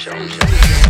Jones.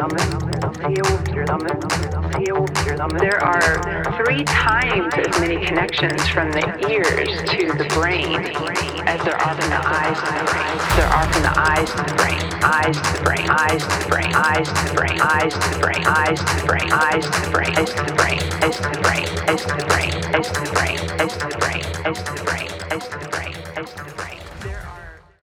There are three times as many connections from the ears to the brain as there are from the eyes to the brain. There are from the eyes to the brain, eyes to the brain, eyes to the brain, eyes to the brain, eyes to the brain, eyes to the brain, eyes to the brain, eyes to the brain, eyes to the brain, eyes to the brain, eyes to the brain, eyes to the brain, eyes to the brain, eyes to the brain, eyes to the brain.